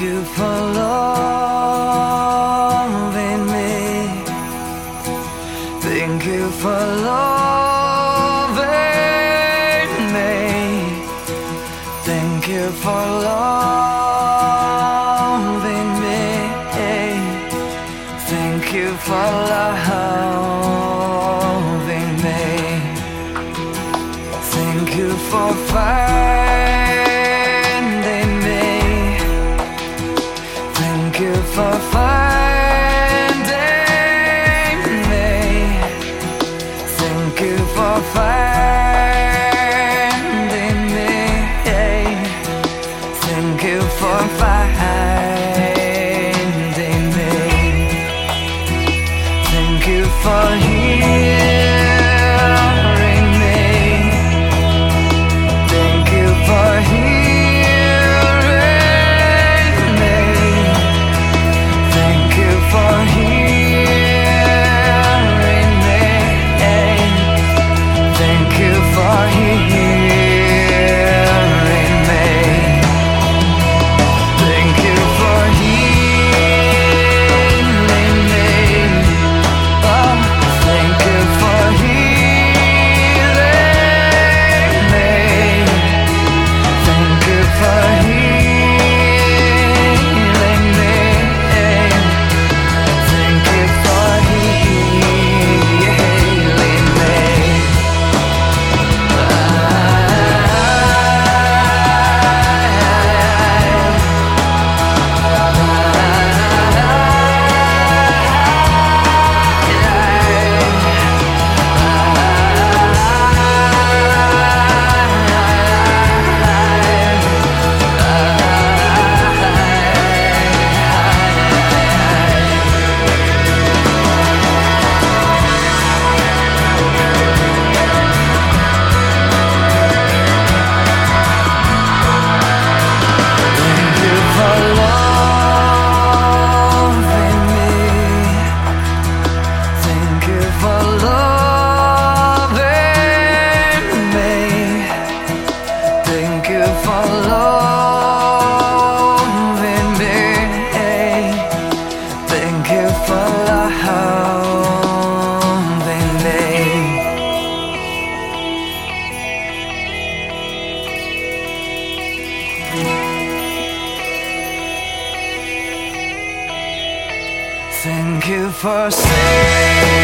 You for loving me. Thank you for loving me. Thank you for loving me. Thank you for loving me. Thank you for finding for finding me. Thank you for finding me. Thank you for finding me. Thank you for hearing Thank you for saving